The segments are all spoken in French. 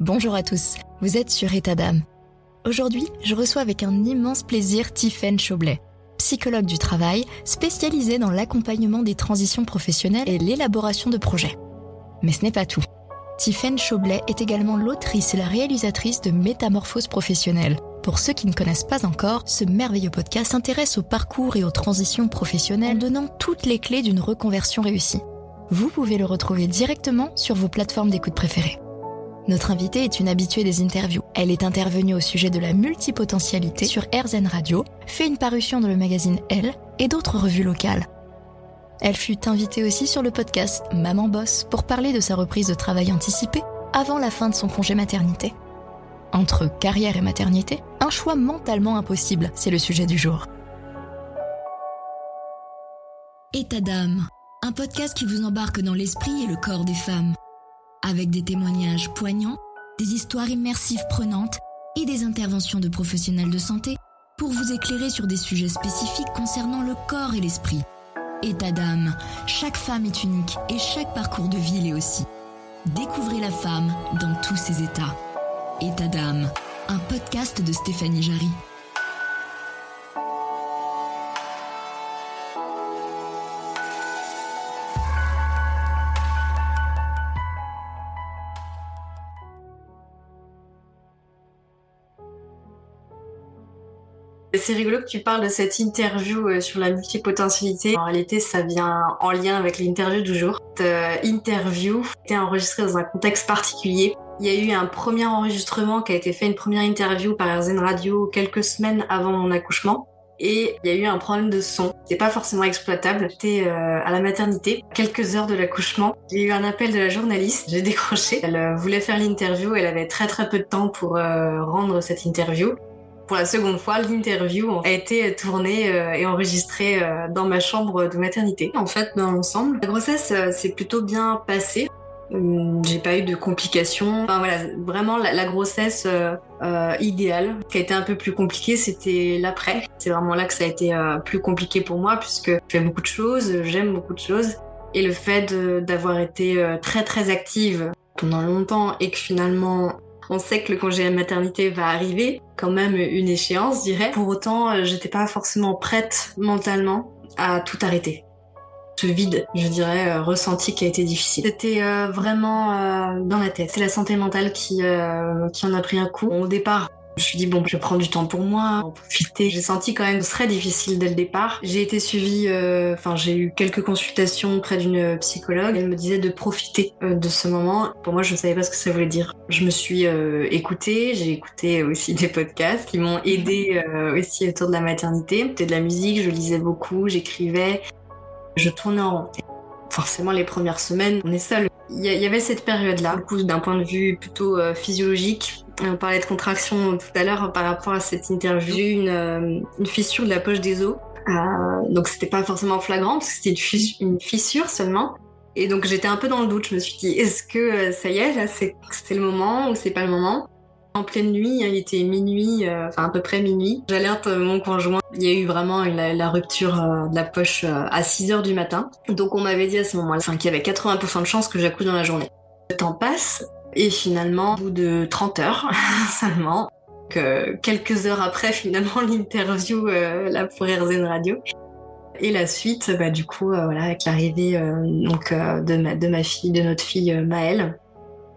Bonjour à tous, vous êtes sur État d'âme. Aujourd'hui, je reçois avec un immense plaisir Tiffaine Chaublet, psychologue du travail spécialisée dans l'accompagnement des transitions professionnelles et l'élaboration de projets. Mais ce n'est pas tout. Tiffaine Chaublet est également l'autrice et la réalisatrice de Métamorphose professionnelle. Pour ceux qui ne connaissent pas encore, ce merveilleux podcast s'intéresse au parcours et aux transitions professionnelles donnant toutes les clés d'une reconversion réussie. Vous pouvez le retrouver directement sur vos plateformes d'écoute préférées. Notre invitée est une habituée des interviews. Elle est intervenue au sujet de la multipotentialité sur RZN Radio, fait une parution dans le magazine Elle et d'autres revues locales. Elle fut invitée aussi sur le podcast Maman Boss pour parler de sa reprise de travail anticipée avant la fin de son congé maternité. Entre carrière et maternité, un choix mentalement impossible, c'est le sujet du jour. État d'âme, un podcast qui vous embarque dans l'esprit et le corps des femmes avec des témoignages poignants, des histoires immersives prenantes et des interventions de professionnels de santé pour vous éclairer sur des sujets spécifiques concernant le corps et l'esprit. État d'âme, chaque femme est unique et chaque parcours de vie l'est aussi. Découvrez la femme dans tous ses états. État d'âme, un podcast de Stéphanie Jarry. C'est rigolo que tu parles de cette interview euh, sur la multipotentialité. En réalité, ça vient en lien avec l'interview du jour. Cette euh, interview était enregistrée dans un contexte particulier. Il y a eu un premier enregistrement qui a été fait, une première interview par Zen Radio quelques semaines avant mon accouchement. Et il y a eu un problème de son. C'est pas forcément exploitable. J'étais euh, à la maternité, quelques heures de l'accouchement. J'ai eu un appel de la journaliste. J'ai décroché. Elle voulait faire l'interview. Elle avait très très peu de temps pour rendre cette interview pour la seconde fois, l'interview a été tournée euh, et enregistrée euh, dans ma chambre de maternité. En fait, dans l'ensemble, la grossesse euh, s'est plutôt bien passée. Hum, j'ai pas eu de complications. Enfin voilà, vraiment la, grossesse idéale. Ce qui a été un peu plus compliqué, c'était l'après. C'est vraiment là que ça a été plus compliqué pour moi puisque je fais beaucoup de choses, j'aime beaucoup de choses. Et le fait d'avoir été très très active pendant longtemps et que finalement on sait que le congé maternité va arriver, quand même une échéance, je dirais. Pour autant, euh, j'étais pas forcément prête mentalement à tout arrêter. Ce vide, je dirais, euh, ressenti qui a été difficile. C'était euh, vraiment dans la tête. C'est la santé mentale qui, qui en a pris un coup. Au départ, je me suis dit, bon, je prends du temps pour moi, en profiter. J'ai senti quand même serait difficile dès le départ. J'ai été suivie, euh, enfin, j'ai eu quelques consultations auprès d'une psychologue. Elle me disait de profiter euh, de ce moment. Pour moi, je ne savais pas ce que ça voulait dire. Je me suis euh, écoutée, j'ai écouté aussi des podcasts qui m'ont aidé aussi autour de la maternité. C'était de la musique, je lisais beaucoup, j'écrivais. Je tournais en rond. Forcément, les premières semaines, on est seul. Il y, avait cette période-là, d'un point de vue plutôt physiologique, on parlait de contraction tout à l'heure par rapport à cette interview. Une, euh, une, fissure de la poche des os. Euh, donc c'était pas forcément flagrant parce que c'était une, une, fissure seulement. Et donc j'étais un peu dans le doute. Je me suis dit, est-ce que euh, ça y est, là c'est le moment ou c'est pas le moment? En pleine nuit, il était minuit, euh, enfin à peu près minuit. J'alerte mon conjoint. Il y a eu vraiment la, rupture de la poche à 6 heures du matin. Donc on m'avait dit à ce moment-là qu'il y avait 80% de chances que j'accouche dans la journée. Le temps passe et finalement, au bout de 30 heures seulement, que quelques heures après finalement l'interview euh, là pour RZN Radio. Et la suite, bah, du coup, euh, voilà, avec l'arrivée euh, donc euh, de, ma, de ma fille, de notre fille Maëlle.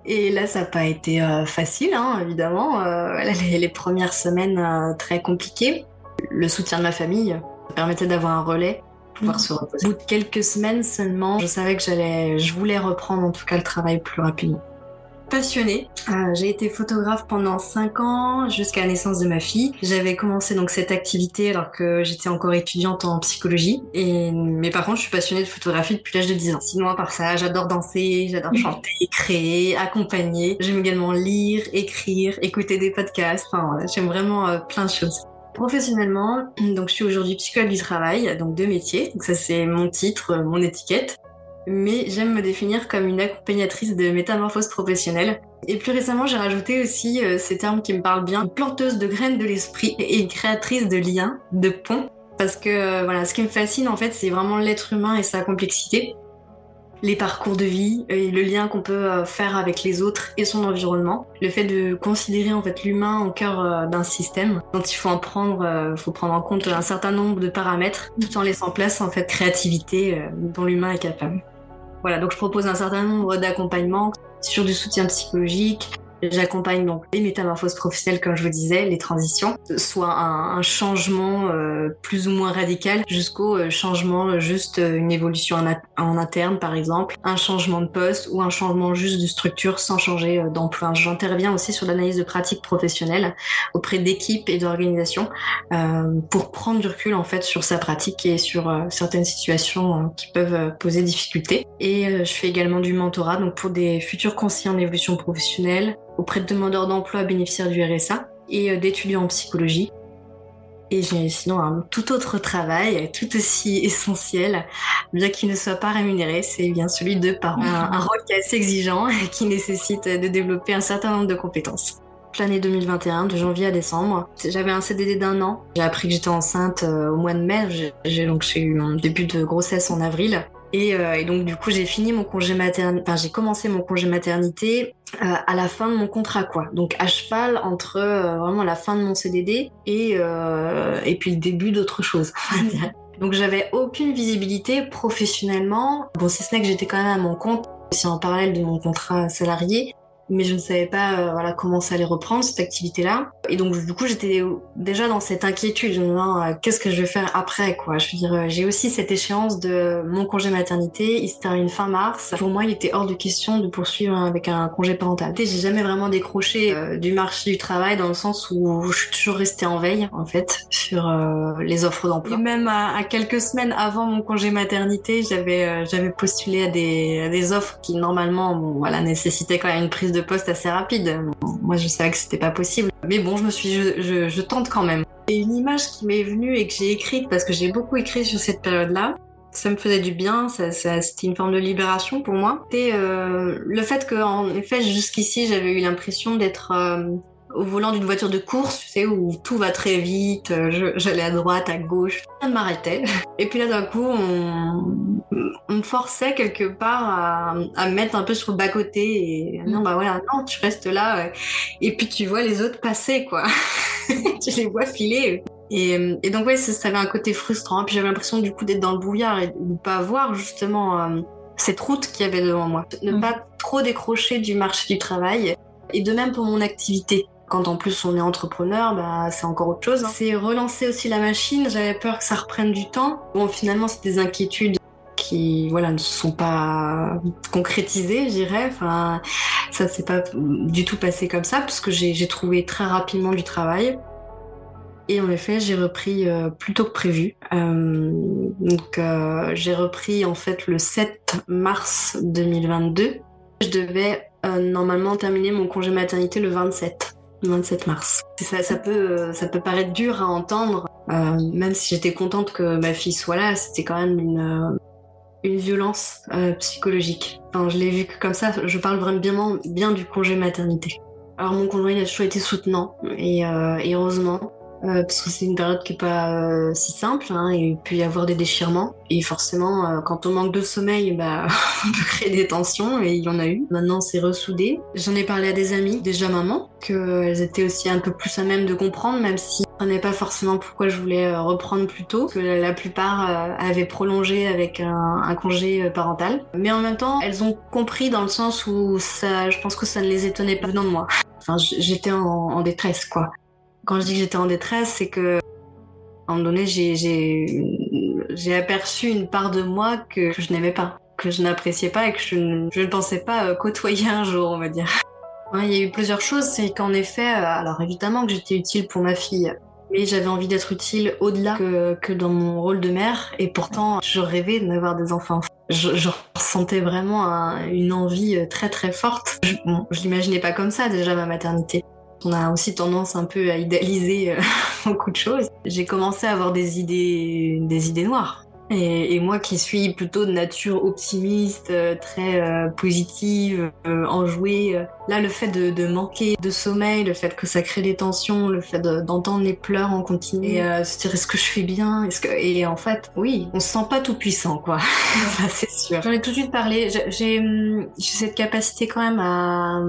Et là, ça n'a pas été facile, hein, évidemment. Les, les, premières semaines très compliquées. Le soutien de ma famille permettait d'avoir un relais, pouvoir se reposer. Au bout de quelques semaines seulement, je savais que j'allais, je voulais reprendre en tout cas le travail plus rapidement passionnée. Euh, j'ai été photographe pendant 5 ans jusqu'à la naissance de ma fille. J'avais commencé donc cette activité alors que j'étais encore étudiante en psychologie. Et mais par contre, je suis passionnée de photographie depuis l'âge de 10 ans. Sinon, à part ça, j'adore danser, j'adore chanter, créer, accompagner. J'aime également lire, écrire, écouter des podcasts. Enfin, j'aime vraiment euh, plein de choses. Professionnellement, donc je suis aujourd'hui psychologue du travail, donc deux métiers. Donc ça c'est mon titre, mon étiquette mais j'aime me définir comme une accompagnatrice de métamorphose professionnelle. Et plus récemment, j'ai rajouté aussi euh, ces termes qui me parlent bien, planteuse de graines de l'esprit et créatrice de liens, de ponts. Parce que euh, voilà, ce qui me fascine en fait, c'est vraiment l'être humain et sa complexité. les parcours de vie et le lien qu'on peut faire avec les autres et son environnement. Le fait de considérer en fait l'humain au cœur d'un système dont il faut en prendre, faut prendre en compte un certain nombre de paramètres tout en laissant place en fait créativité dont l'humain est capable. Voilà, donc je propose un certain nombre d'accompagnements sur du soutien psychologique, J'accompagne donc les métamorphoses professionnelles, comme je vous disais, les transitions, soit un, changement euh, plus ou moins radical jusqu'au euh, changement euh, juste une évolution en, interne, par exemple, un changement de poste ou un changement juste de structure sans changer d'emploi. J'interviens aussi sur l'analyse de pratiques professionnelles auprès d'équipes et d'organisations pour prendre du recul en fait sur sa pratique et sur certaines situations qui peuvent poser difficulté. Et je fais également du mentorat donc pour des futurs conseillers en évolution professionnelle auprès de demandeurs d'emploi bénéficiaires du RSA et euh, d'étudiants en psychologie. Et j'ai sinon un tout autre travail, tout aussi essentiel, bien qu'il ne soit pas rémunéré, c'est bien celui de parent. Un, rôle qui est assez exigeant et qui nécessite de développer un certain nombre de compétences. L'année 2021, de janvier à décembre, j'avais un CDD d'un an. J'ai appris que j'étais enceinte euh, au mois de mai. J'ai donc j'ai eu un début de grossesse en avril. Euh, et, donc du coup j'ai fini mon congé maternité, enfin j'ai commencé mon congé maternité euh, à la fin de mon contrat quoi. Donc à cheval entre euh, vraiment la fin de mon CDD et et puis le début d'autre chose. donc j'avais aucune visibilité professionnellement. Bon si ce n'est que j'étais quand même à mon compte, c'est en parallèle de mon contrat salarié mais je ne savais pas euh, voilà comment ça allait reprendre cette activité-là. Et donc du coup j'étais déjà dans cette inquiétude, euh, qu'est-ce que je vais faire après quoi. Je veux dire, euh, j'ai aussi cette échéance de mon congé maternité, il se termine fin mars. Pour moi, il était hors de question de poursuivre avec un congé parental. J'ai jamais vraiment décroché du marché du travail dans le sens où je suis toujours restée en veille en fait sur les offres d'emploi. Même à, quelques semaines avant mon congé maternité, j'avais j'avais postulé à des, offres qui normalement voilà nécessitaient quand même une prise de poste assez rapide. Moi, je savais que c'était pas possible. Mais bon, je me suis je, je, tente quand même. Et une image qui m'est venue et que j'ai écrite, parce que j'ai beaucoup écrit sur cette période-là, ça me faisait du bien, ça, ça c'était une forme de libération pour moi. C'était euh, le fait que, en effet, jusqu'ici, j'avais eu l'impression d'être euh, au volant d'une voiture de course, tu sais, où tout va très vite, euh, j'allais à droite, à gauche, ça m'arrêtait. Et puis là, d'un coup, on, on me forçait quelque part à, à, me mettre un peu sur le bas-côté et non, bah voilà, non, tu restes là. Et puis tu vois les autres passer, quoi. tu les vois filer. Et, et donc, ouais, ça, ça, avait un côté frustrant. Puis j'avais l'impression, du coup, d'être dans le brouillard et de ne pas voir, justement, euh, cette route qu'il y avait devant moi. Ne mm. pas trop décrocher du marché du travail. Et de même pour mon activité. Quand en plus on est entrepreneur, bah, c'est encore autre chose. Hein. C'est relancer aussi la machine. J'avais peur que ça reprenne du temps. Bon, finalement, c'est des inquiétudes qui, voilà, ne se sont pas concrétisées, je dirais. Enfin, ça s'est pas du tout passé comme ça, parce que j'ai trouvé très rapidement du travail. Et en effet, j'ai repris euh, plus tôt que prévu. Euh, donc, euh, j'ai repris en fait le 7 mars 2022. Je devais normalement terminer mon congé maternité le 27. 27 mars. Ça, peut, euh, ça peut paraître dur à entendre, euh, même si j'étais contente que ma fille soit là, c'était quand même une, euh, une violence psychologique. Enfin, je l'ai vu que comme ça, je parle vraiment bien du congé maternité. Alors mon conjoint il a toujours été soutenant et heureusement euh, parce que c'est une période qui est pas euh, si simple, hein, et il peut y avoir des déchirements. Et forcément, euh, quand on manque de sommeil, bah, on peut créer des tensions, et il y en a eu. Maintenant, c'est ressoudé. J'en ai parlé à des amis, déjà maman, qu'elles étaient aussi un peu plus à même de comprendre, même si je ne pas forcément pourquoi je voulais reprendre plus tôt, que la plupart avaient prolongé avec un, congé parental. Mais en même temps, elles ont compris dans le sens où ça, je pense que ça ne les étonnait pas venant de moi. Enfin, j'étais en détresse, quoi. Quand je dis que j'étais en détresse, c'est que à un moment donné, j'ai aperçu une part de moi que, je n'aimais pas, que je n'appréciais pas et que je ne, pensais pas euh, côtoyer un jour, on va dire. Il y a eu plusieurs choses, c'est qu'en effet, euh, alors évidemment que j'étais utile pour ma fille, mais j'avais envie d'être utile au-delà que, que, dans mon rôle de mère, et pourtant je rêvais d'avoir des enfants. Je, je ressentais vraiment une envie euh, très très forte. Je, bon, je l'imaginais pas comme ça déjà ma maternité. On a aussi tendance un peu à idéaliser euh, beaucoup de choses. J'ai commencé à avoir des idées, des idées noires. Et, moi qui suis plutôt de nature optimiste, euh, très euh, positive, euh, enjouée, là le fait de, manquer de sommeil, le fait que ça crée des tensions, le fait d'entendre les pleurs en continu, et se dire est-ce que je fais bien? Est-ce que... Et en fait, oui, on se sent pas tout puissant quoi, ça c'est sûr. J'en ai tout de suite parlé, j'ai cette capacité quand même à,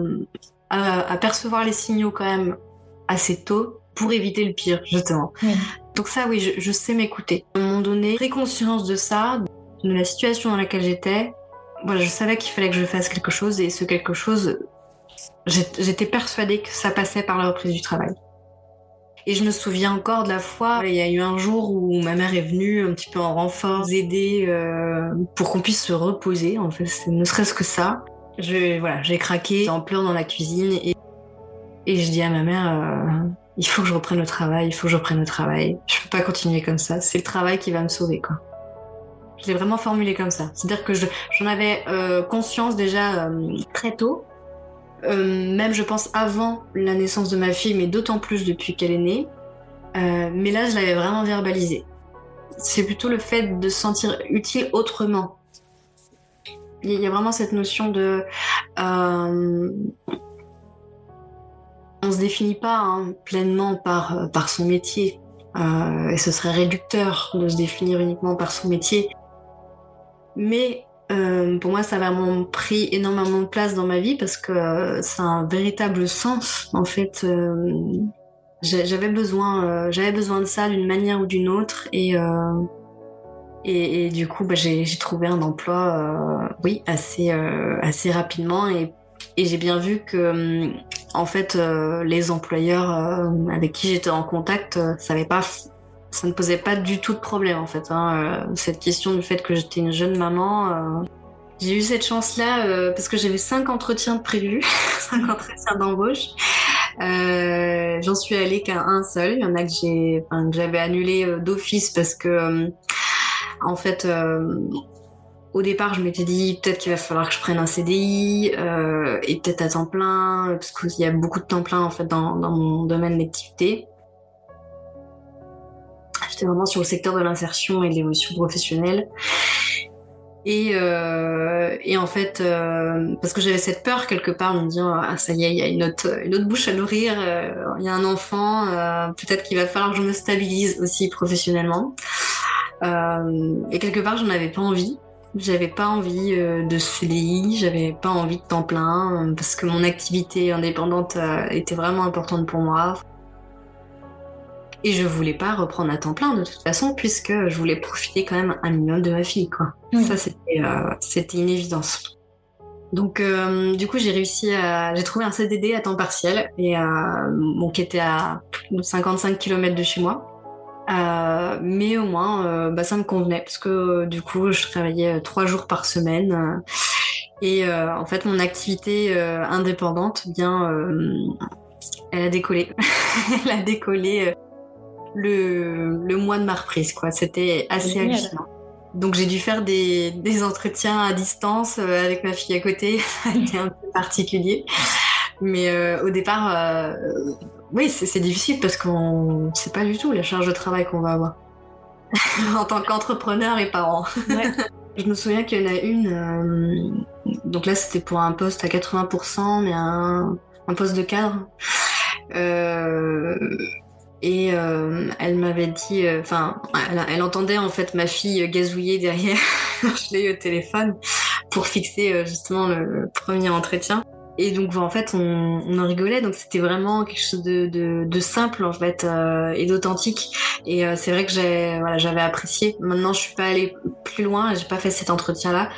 à, percevoir les signaux quand même assez tôt pour éviter le pire justement. Donc ça, oui, je, sais m'écouter. À un moment donné, pris conscience de ça, de la situation dans laquelle j'étais. Voilà, je savais qu'il fallait que je fasse quelque chose et ce quelque chose, j'étais persuadée que ça passait par la reprise du travail. Et je me souviens encore de la fois, il y a eu un jour où ma mère est venue un petit peu en renfort, aider euh, pour qu'on puisse se reposer. En fait, ne serait-ce que ça. Je, voilà, j'ai craqué en pleurant dans la cuisine et, je dis à ma mère, euh, il faut que je reprenne le travail, il faut que je reprenne le travail. Je peux pas continuer comme ça. C'est le travail qui va me sauver, quoi. Je l'ai vraiment formulé comme ça. C'est-à-dire que j'en avais euh, conscience déjà euh, très tôt, même je pense avant la naissance de ma fille, mais d'autant plus depuis qu'elle est née. mais là, je l'avais vraiment verbalisé. C'est plutôt le fait de se sentir utile autrement. Il y a vraiment cette notion de on se définit pas hein, pleinement par, euh, par son métier. Euh, et ce serait réducteur de se définir uniquement par son métier. Mais euh, pour moi, ça a vraiment pris énormément de place dans ma vie parce que a un véritable sens. En fait, j'avais besoin, j'avais besoin de ça d'une manière ou d'une autre, et, et, du coup, bah, j'ai trouvé un emploi, oui, assez assez rapidement, et, j'ai bien vu que en fait, euh, les employeurs euh, avec qui j'étais en contact, euh, ça, pas, ça ne posait pas du tout de problème en fait. Hein, cette question du fait que j'étais une jeune maman, j'ai eu cette chance-là parce que j'avais cinq entretiens de prévus, cinq entretiens d'embauche. J'en suis allée qu'à un seul. Il y en a que j'avais annulé d'office parce que, en fait au départ, je m'étais dit peut-être qu'il va falloir que je prenne un CDI euh, et peut-être à temps plein, parce qu'il y a beaucoup de temps plein en fait dans, mon domaine d'activité. J'étais vraiment sur le secteur de l'insertion et de l'évolution professionnelle. Et, euh, et en fait, euh, parce que j'avais cette peur quelque part, de me dire ah ça y est, il y a une autre, une autre bouche à nourrir, il y a un enfant, peut-être qu'il va falloir que je me stabilise aussi professionnellement. Et quelque part, j'en avais pas envie. J'avais pas envie euh, de CDI, j'avais pas envie de temps plein euh, parce que mon activité indépendante euh, était vraiment importante pour moi. Et je voulais pas reprendre à temps plein de toute façon puisque je voulais profiter quand même un minimum de ma fille quoi. Ça c'était c'était une évidence. Donc du coup j'ai réussi à j'ai trouvé un CDD à temps partiel et bon qui était à 55 km de chez moi. Euh, mais au moins, euh, bah, ça me convenait parce que euh, du coup, je travaillais trois jours par semaine. et en fait, mon activité indépendante, eh bien, elle a décollé. elle a décollé le, le, mois de ma reprise, quoi. C'était assez hallucinant. Donc j'ai dû faire des, des, entretiens à distance avec ma fille à côté. C'était un peu particulier. Mais au départ, oui, c'est difficile parce qu'on ne sait pas du tout la charge de travail qu'on va avoir en tant qu'entrepreneur et parent. Je me souviens qu'il y en a une, euh, donc là c'était pour un poste à 80%, mais un, poste de cadre. Euh, et euh, elle m'avait dit, enfin, elle, entendait en fait ma fille gazouiller derrière. Je l'ai eu au téléphone pour fixer justement le premier entretien. Et donc en fait on, on en rigolait donc c'était vraiment quelque chose de, de, de simple en fait euh, et d'authentique et euh, c'est vrai que j'ai voilà j'avais apprécié maintenant je suis pas allée plus loin j'ai pas fait cet entretien là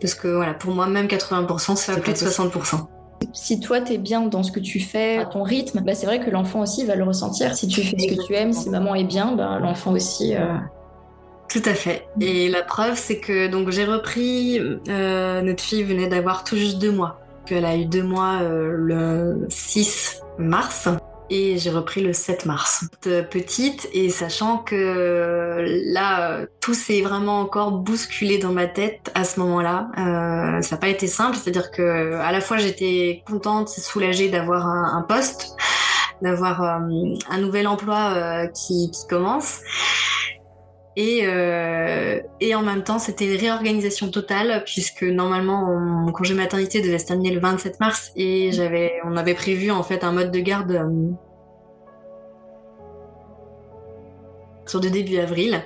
parce que voilà pour moi même 80% c'est plus de 60% si toi t'es bien dans ce que tu fais, à ton rythme, bah c'est vrai que l'enfant aussi va le ressentir. Si tu fais ce que tu aimes, si maman est bien, bah l'enfant aussi. Euh... Tout à fait. Et la preuve, c'est que donc j'ai repris. Euh, notre fille venait d'avoir tout juste deux mois. Elle a eu deux mois euh, le 6 mars et j'ai repris le 7 mars. Petite et sachant que là, tout s'est vraiment encore bousculé dans ma tête à ce moment-là. Euh, ça n'a pas été simple, c'est-à-dire que à la fois j'étais contente et soulagée d'avoir un, poste, d'avoir euh, un nouvel emploi qui, commence. Et, euh, et en même temps, c'était une réorganisation totale puisque normalement mon congé maternité devait se terminer le 27 mars et j'avais, on avait prévu en fait un mode de garde euh, sur de début avril,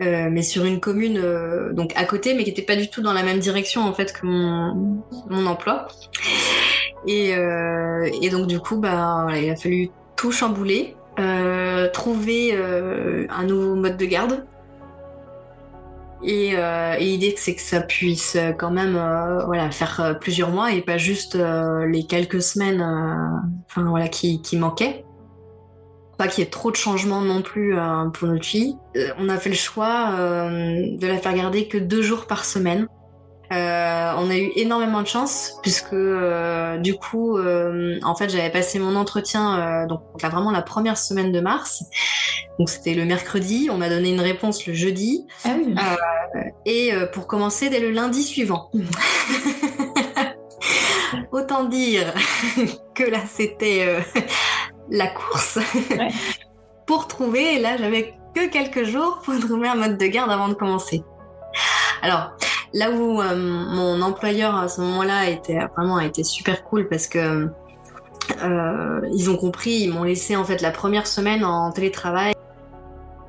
euh, mais sur une commune euh, donc à côté, mais qui n'était pas du tout dans la même direction en fait que mon, mon emploi. Et, euh, et donc du coup, bah, voilà, il a fallu tout chambouler, euh, trouver euh, un nouveau mode de garde. Et, euh, l'idée c'est que ça puisse quand même voilà faire plusieurs mois et pas juste les quelques semaines enfin voilà qui, manquaient pas qu'il y ait trop de changements non plus pour notre fille. On a fait le choix de la faire garder que deux jours par semaine. Euh, on a eu énormément de chance puisque euh, du coup, euh, en fait, j'avais passé mon entretien donc là, vraiment la première semaine de mars. Donc c'était le mercredi. On m'a donné une réponse le jeudi Ah oui. et pour commencer dès le lundi suivant. Autant dire que là c'était la course Ouais. pour trouver. Et là j'avais que quelques jours pour trouver un mode de garde avant de commencer. Alors là où euh, mon employeur à ce moment-là était vraiment a été super cool parce que euh, ils ont compris, ils m'ont laissé en fait la première semaine en télétravail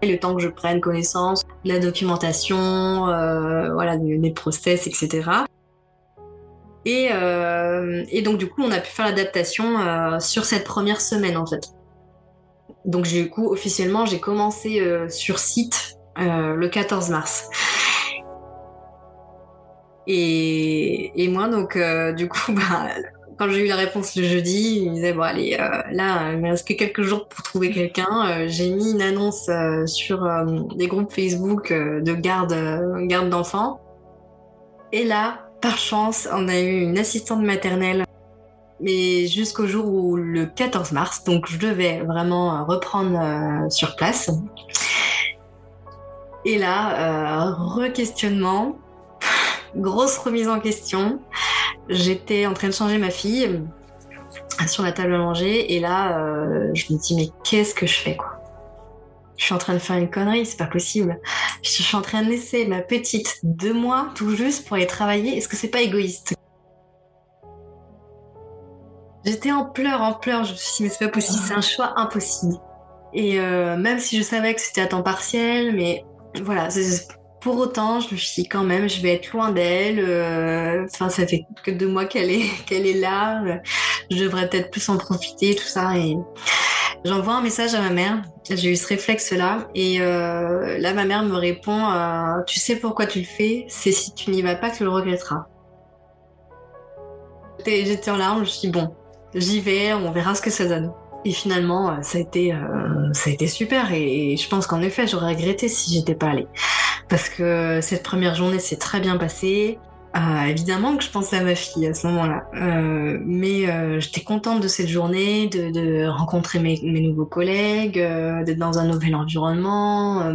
le temps que je prenne connaissance de la documentation, euh, voilà, process, etc. Et, euh, et donc du coup, on a pu faire l'adaptation sur cette première semaine en fait. Donc du coup, officiellement, j'ai commencé sur site le 14 mars. Et, moi, donc, euh, du coup, bah, quand j'ai eu la réponse le jeudi, il me disait, bon, allez, euh, là, il me reste que quelques jours pour trouver quelqu'un. Euh, j'ai mis une annonce sur des groupes Facebook de garde, garde d'enfants. Et là, par chance, on a eu une assistante maternelle. Mais jusqu'au jour où le 14 mars, donc je devais vraiment reprendre sur place. Et là, euh, re-questionnement, grosse remise en question. J'étais en train de changer ma fille sur la table à manger et là, euh, je me dis mais qu'est-ce que je fais quoi? Je suis en train de faire une connerie, c'est pas possible. Je suis en train de laisser ma petite deux mois tout juste pour aller travailler. Est-ce que c'est pas égoïste? J'étais en pleurs, en pleurs. Je me suis dit mais c'est pas possible, c'est un choix impossible. Et euh, même si je savais que c'était à temps partiel, mais voilà, pour autant, je me suis dit quand même, je vais être loin d'elle. euh, Enfin, ça fait que deux mois qu'elle est, qu'elle est là. euh, Je devrais peut-être plus en profiter, tout ça. Et j'envoie un message à ma mère. J'ai eu ce réflexe-là. Et euh, là, ma mère me répond Tu sais pourquoi tu le fais C'est si tu n'y vas pas que tu le regretteras. J'étais en larmes. Je me suis dit Bon, j'y vais, on verra ce que ça donne. Et finalement, ça a été, ça a été super. Et, je pense qu'en effet, j'aurais regretté si j'étais pas allée. Parce que cette première journée s'est très bien passée. Euh, évidemment que je pensais à ma fille à ce moment-là. Euh, mais euh, j'étais contente de cette journée, de, de rencontrer mes, mes nouveaux collègues, d'être dans un nouvel environnement.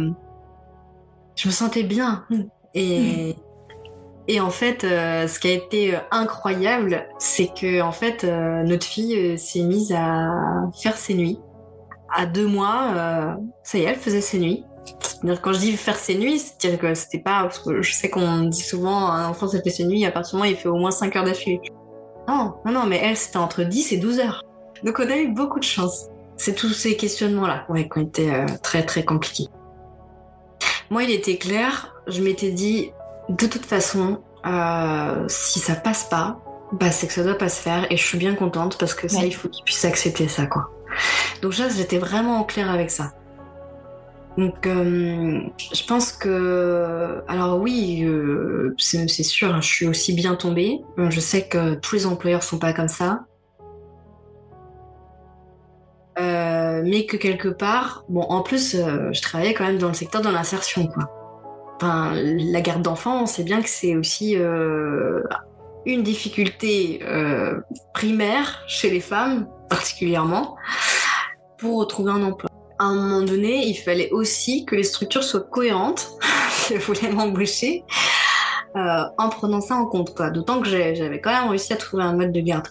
je me sentais bien. Et, et en fait, ce qui a été incroyable, c'est que en fait, notre fille s'est mise à faire ses nuits. À deux mois, ça y est, elle faisait ses nuits. Quand je dis faire ses nuits, c'est-à-dire que c'était pas. Parce que je sais qu'on dit souvent un enfant, ça fait ses nuits, à partir du moment où il fait au moins 5 heures d'affilée. Non, non, non, mais elle, c'était entre 10 et 12 heures. Donc, on a eu beaucoup de chance. C'est tous ces questionnements-là ouais, qui ont été euh, très, très compliqués. Moi, il était clair, je m'étais dit, de toute façon, euh, si ça passe pas, bah, c'est que ça doit pas se faire et je suis bien contente parce que ça, Ouais. il faut qu'il puisse accepter ça, quoi. Donc, là, j'étais vraiment au clair avec ça. Donc, euh, je pense que, alors oui, euh, c'est sûr, hein, je suis aussi bien tombée. Je sais que tous les employeurs sont pas comme ça. Euh, mais que quelque part, bon, en plus, je travaillais quand même dans le secteur de l'insertion, quoi. Enfin, la garde d'enfants, on sait bien que c'est aussi une difficulté primaire chez les femmes, particulièrement, pour retrouver un emploi. À un moment donné, il fallait aussi que les structures soient cohérentes elles voulaient m'embaucher euh, en prenant ça en compte. quoi. D'autant que j'avais quand même réussi à trouver un mode de garde.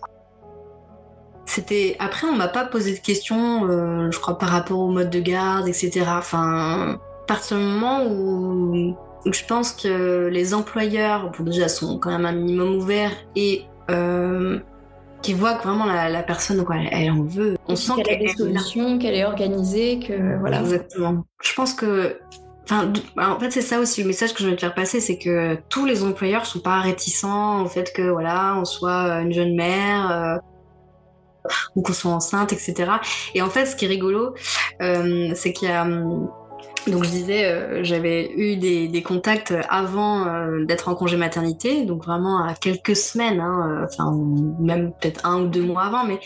C'était après, on m'a pas posé de questions, euh, je crois par rapport au mode de garde, etc. Enfin, pas partir du moment où, je pense que les employeurs, bon, déjà, sont quand même un minimum ouverts et euh, qui voient que vraiment la, personne, quoi, elle, en veut. On sent qu'elle a des solutions, qu'elle est organisée, que voilà. Exactement. Je pense que Enfin, en fait, c'est ça aussi le message que je veux te faire passer, c'est que tous les employeurs sont pas réticents au fait que voilà, on soit une jeune mère, ou qu'on soit enceinte, etc. Et en fait, ce qui est rigolo, euh, c'est qu'il y a hum, donc je disais, euh, j'avais eu des, contacts avant euh, d'être en congé maternité, donc vraiment à quelques semaines, hein, enfin même peut-être un ou deux mois avant, mais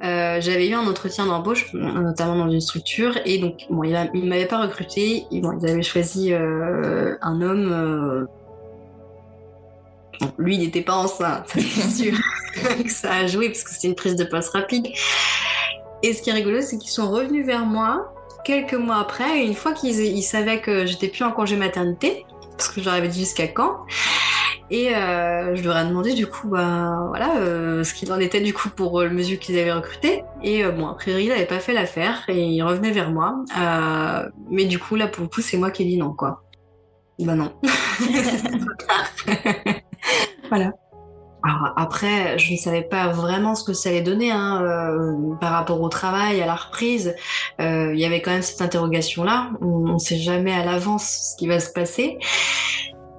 j'avais eu un entretien d'embauche, notamment dans une structure, et donc bon, il, ne m'avait pas recruté, bon, ils avaient choisi un homme lui, il n'était pas enceinte, c'est sûr. Que ça a joué parce que c'est une prise de poste rapide. Et ce qui est rigolo, c'est qu'ils sont revenus vers moi quelques mois après, une fois qu'ils savaient que j'étais plus en congé maternité, parce que je leur avais dit jusqu'à quand. Et euh, je leur ai demandé du coup, bah voilà, euh, ce qu'il en était du coup pour le monsieur qu'ils avaient recruté. Et euh, bon, a priori, il n'avait pas fait l'affaire et il revenait vers moi. mais du coup, là pour le coup, c'est moi qui ai dit non, quoi. Bah non. voilà. Alors après, je ne savais pas vraiment ce que ça allait donner hein, euh, par rapport au travail, à la reprise. Euh, il y avait quand même cette interrogation-là. On ne sait jamais à l'avance ce qui va se passer.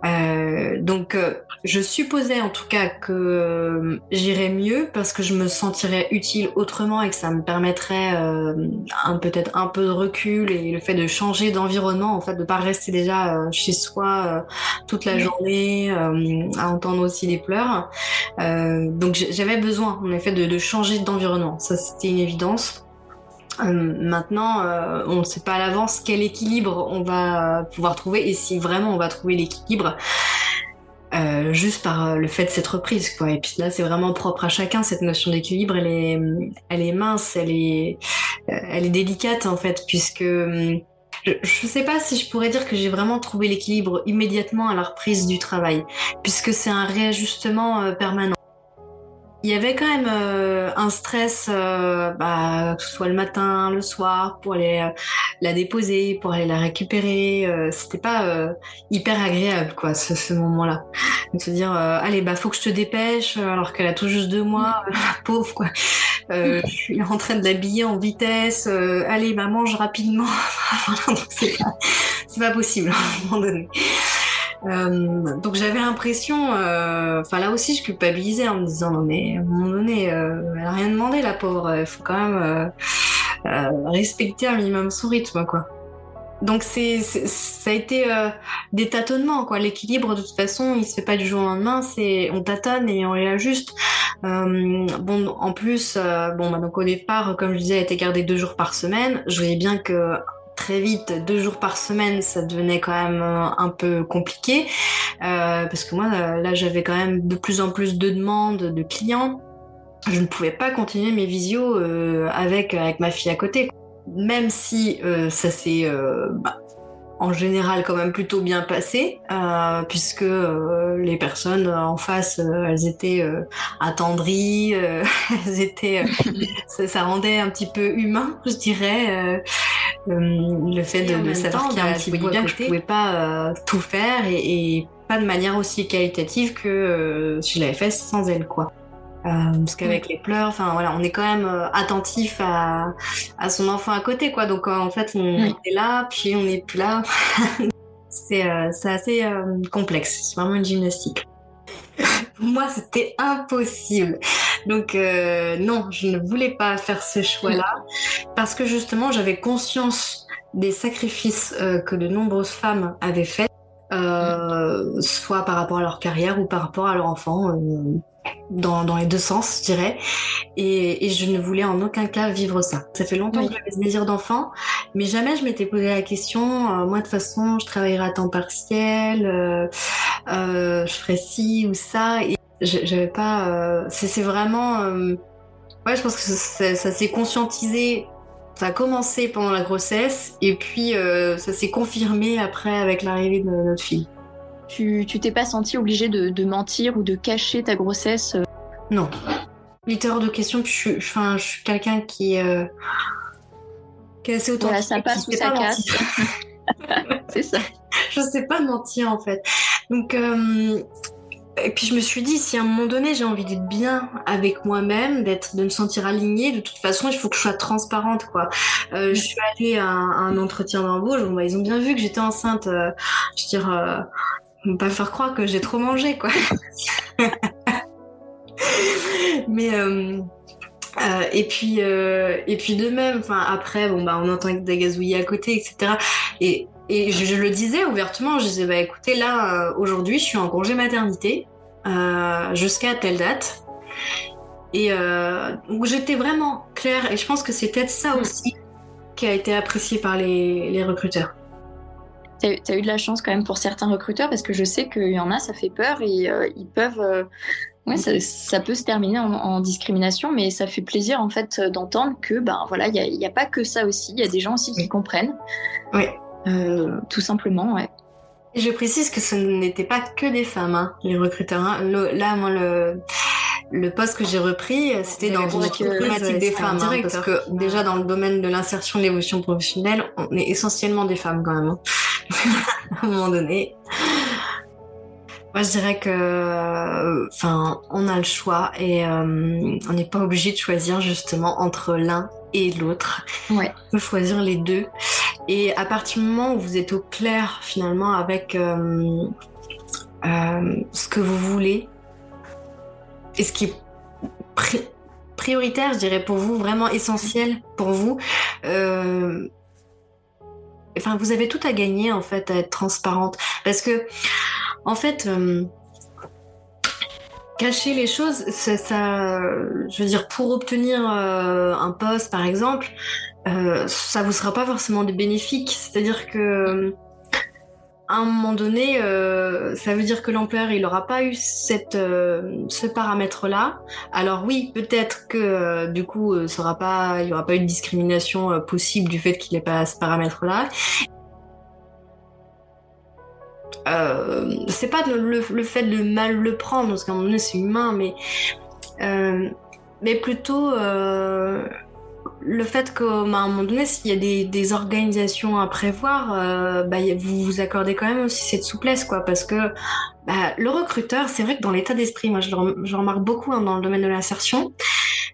Euh, donc, euh, je supposais en tout cas que euh, j'irais mieux parce que je me sentirais utile autrement et que ça me permettrait un peut-être un peu de recul et le fait de changer d'environnement, en fait, de pas rester déjà chez soi toute la journée à entendre aussi des pleurs. donc, j'avais besoin en effet de, de changer d'environnement. Ça, c'était une évidence. Euh, maintenant, euh, on ne sait pas à l'avance quel équilibre on va pouvoir trouver et si vraiment on va trouver l'équilibre. Euh, juste par le fait de cette reprise quoi. Et puis là c'est vraiment propre à chacun cette notion d'équilibre. Elle est mince elle est elle est délicate en fait puisque je, ne sais pas si je pourrais dire que j'ai vraiment trouvé l'équilibre immédiatement à la reprise du travail puisque c'est un réajustement permanent il y avait quand même euh, un stress, euh, bah, que ce soit le matin, le soir, pour aller euh, la déposer, pour aller la récupérer. C'était pas hyper agréable, quoi, ce, moment-là. De se dire, allez, bah, faut que je te dépêche, alors qu'elle a tout juste deux mois, pauvre, quoi. je suis en train de l'habiller en vitesse. allez, bah, mange rapidement. c'est pas, pas possible à un moment donné. Euh, donc j'avais l'impression, euh, enfin là aussi je culpabilisais en me disant non mais à un moment donné, euh, elle a rien demandé la pauvre, il faut quand même respecter un minimum son rythme quoi. Donc c'est, ça a été des tâtonnements quoi. L'équilibre de toute façon il se fait pas du jour au lendemain, c'est on tâtonne et on réajuste. bon en plus bon bah, donc au départ comme je disais elle était gardée deux jours par semaine. Je voyais bien que très vite, deux jours par semaine, ça devenait quand même euh, un peu compliqué. Euh, parce que moi, euh, là, j'avais quand même de plus en plus de demandes de clients. Je ne pouvais pas continuer mes visios avec, avec ma fille à côté. Même si ça s'est bah, en général quand même plutôt bien passé, euh, puisque euh, les personnes en face, euh, elles étaient attendries, elles étaient, ça, rendait un petit peu humain, je dirais, le fait de, savoir qu'il y a un bah, petit bout bien que je pouvais pas tout faire et, et, pas de manière aussi qualitative que si je l'avais fait sans elle, quoi. Euh, parce qu'avec les pleurs, enfin voilà, on est quand même euh, attentif à, à, son enfant à côté, quoi. Donc euh, en fait, on, est là, puis on n'est plus là. c'est assez complexe. C'est vraiment une gymnastique. Pour moi, c'était impossible. Donc non, je ne voulais pas faire ce choix-là parce que justement, j'avais conscience des sacrifices que de nombreuses femmes avaient faits, soit par rapport à leur carrière ou par rapport à leur enfant dans, dans, les deux sens, je dirais. Et, et, je ne voulais en aucun cas vivre ça. Ça fait longtemps que j'avais ce désir d'enfant, mais jamais je m'étais posé la question, euh, moi de toute façon, je travaillerai à temps partiel, euh, euh, je ferai ci ou ça. Et j'avais pas... Euh, c'est vraiment... Euh, ouais, je pense que ça, ça s'est conscientisé ça a commencé pendant la grossesse et puis ça s'est confirmé après avec l'arrivée de notre fille. Tu t'es pas senti obligée de, mentir ou de cacher ta grossesse euh? Non. 8 heures de questions, je suis, je suis quelqu'un qui, euh, qui est assez authentique. Voilà, ça passe ou ça casse. c'est ça. Je sais pas mentir en fait. Donc, euh, et puis je me suis dit, si à un moment donné j'ai envie d'être bien avec moi-même, d'être, de me sentir alignée, de toute façon, il faut que je sois transparente, quoi. Euh, je suis allée à un, entretien d'embauche, bon, bah, ils ont bien vu que j'étais enceinte. Euh, je veux dire, euh, on va pas faire croire que j'ai trop mangé, quoi. Mais euh, et puis et puis de même, enfin après, bon bah on entend des gazouillis à côté, etc. Et et je, le disais ouvertement, je disais bah écoutez là aujourd'hui je suis en congé maternité jusqu'à telle date. Et donc j'étais vraiment claire et je pense que c'est peut-être ça mm. aussi qui a été apprécié par les, les recruteurs. Tu as, eu de la chance quand même pour certains recruteurs parce que je sais qu'il y en a, ça fait peur et ils peuvent Ouais, ça, peut se terminer en, discrimination, mais ça fait plaisir en fait d'entendre que ben voilà, il n'y a, pas que ça aussi, il y a des gens aussi qui comprennent. Oui. Euh, tout simplement, ouais. Je précise que ce n'était pas que des femmes, hein, les recruteurs. Hein. là, moi, le, le poste que j'ai repris, c'était dans une problématique des femmes, hein, parce que déjà dans le domaine de l'insertion de l'évolution professionnelle, on est essentiellement des femmes quand même. Hein. à un moment donné. Moi, je dirais que, enfin, on a le choix et euh, on n'est pas obligé de choisir justement entre l'un et l'autre. Ouais. On peut choisir les deux. Et à partir du moment où vous êtes au clair finalement avec euh, euh, ce que vous voulez et ce qui est prioritaire, je dirais pour vous, vraiment essentiel pour vous. Enfin, vous avez tout à gagner en fait à être transparente parce que en fait, euh, cacher les choses, ça, je veux dire, pour obtenir euh, un poste, par exemple, euh, ça vous sera pas forcément bénéfique. C'est-à-dire que à un moment donné, ça veut dire que l'employeur il aura pas eu cette ce paramètre là. Alors oui, peut-être que du coup, il y aura pas eu de discrimination possible du fait qu'il n'ait pas ce paramètre là. Euh, c'est pas le, fait de mal le prendre, parce qu'à un moment donné c'est humain, mais, euh, mais plutôt euh, le fait qu'à un moment donné, s'il y a des, organisations à prévoir, bah, vous vous accordez quand même aussi cette souplesse, quoi, parce que bah, le recruteur, c'est vrai que dans l'état d'esprit, moi je remarque beaucoup hein, dans le domaine de l'insertion,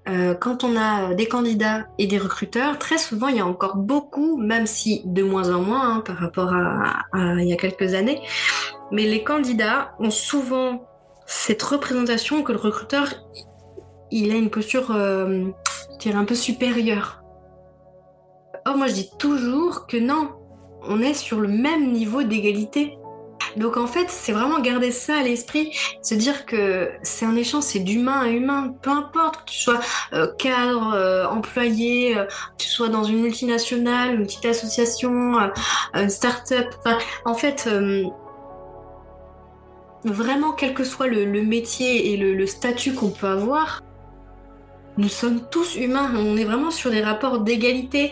euh, quand on a des candidats et des recruteurs, très souvent il y a encore beaucoup, même si de moins en moins hein, par rapport à, il y a quelques années, mais les candidats ont souvent cette représentation que le recruteur il a une posture euh, un peu supérieure. Or moi je dis toujours que non, on est sur le même niveau d'égalité. Donc en fait, c'est vraiment garder ça à l'esprit, se dire que c'est un échange, c'est d'humain à humain, peu importe que tu sois euh, cadre, euh, employé, euh, que tu sois dans une multinationale, une petite association, une start-up. en fait, vraiment, quel que soit le, métier et le statut qu'on peut avoir, nous sommes tous humains. On est vraiment sur des rapports d'égalité.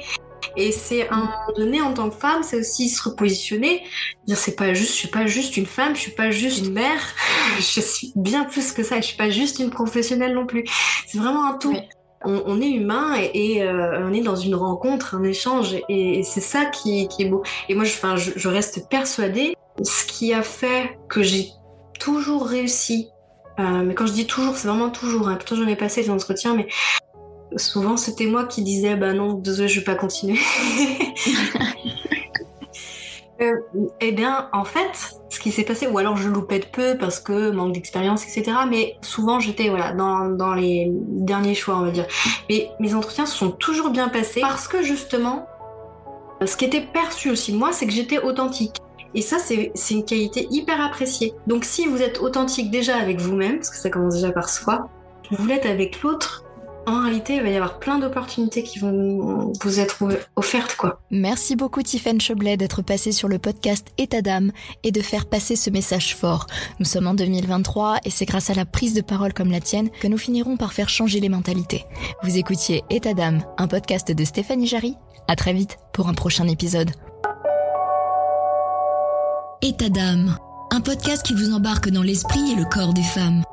Et c'est à un moment donné, en tant que femme, c'est aussi se repositionner. Dire, c'est pas juste, je suis pas juste une femme, je suis pas juste une mère, je suis bien plus que ça, je suis pas juste une professionnelle non plus. C'est vraiment un tout. On, est humain et, euh, on est dans une rencontre, un échange, et, c'est ça qui, est beau. Et moi, je, je, je reste persuadée, ce qui a fait que j'ai toujours réussi euh, mais quand je dis toujours, c'est vraiment toujours. Hein. Pourtant, j'en ai passé des entretiens, mais souvent c'était moi qui disais bah non désolé je vais pas continuer euh, eh bien en fait ce qui s'est passé ou alors je loupais de peu parce que manque d'expérience etc mais souvent j'étais voilà dans, dans, les derniers choix on va dire mais mes entretiens se sont toujours bien passés parce que justement ce qui était perçu aussi de moi c'est que j'étais authentique et ça, c'est une qualité hyper appréciée. Donc si vous êtes authentique déjà avec vous-même, parce que ça commence déjà par soi, vous l'êtes avec l'autre, en réalité, il va y avoir plein d'opportunités qui vont vous être offertes, quoi. Merci beaucoup, Tiffany Choblet, d'être passée sur le podcast État d'âme et de faire passer ce message fort. Nous sommes en 2023 et c'est grâce à la prise de parole comme la tienne que nous finirons par faire changer les mentalités. Vous écoutiez État d'âme, un podcast de Stéphanie Jarry. À très vite pour un prochain épisode. État d'âme, un podcast qui vous embarque dans l'esprit et le corps des femmes.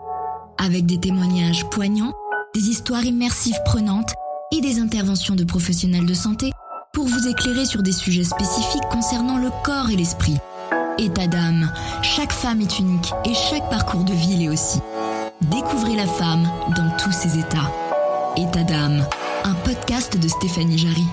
Avec des témoignages poignants, des histoires immersives prenantes et des interventions de professionnels de santé pour vous éclairer sur des sujets spécifiques concernant le corps et l'esprit. État d'âme, chaque femme est unique et chaque parcours de vie l'est aussi. Découvrez la femme dans tous ses états. État d'âme, un podcast de Stéphanie Jarry.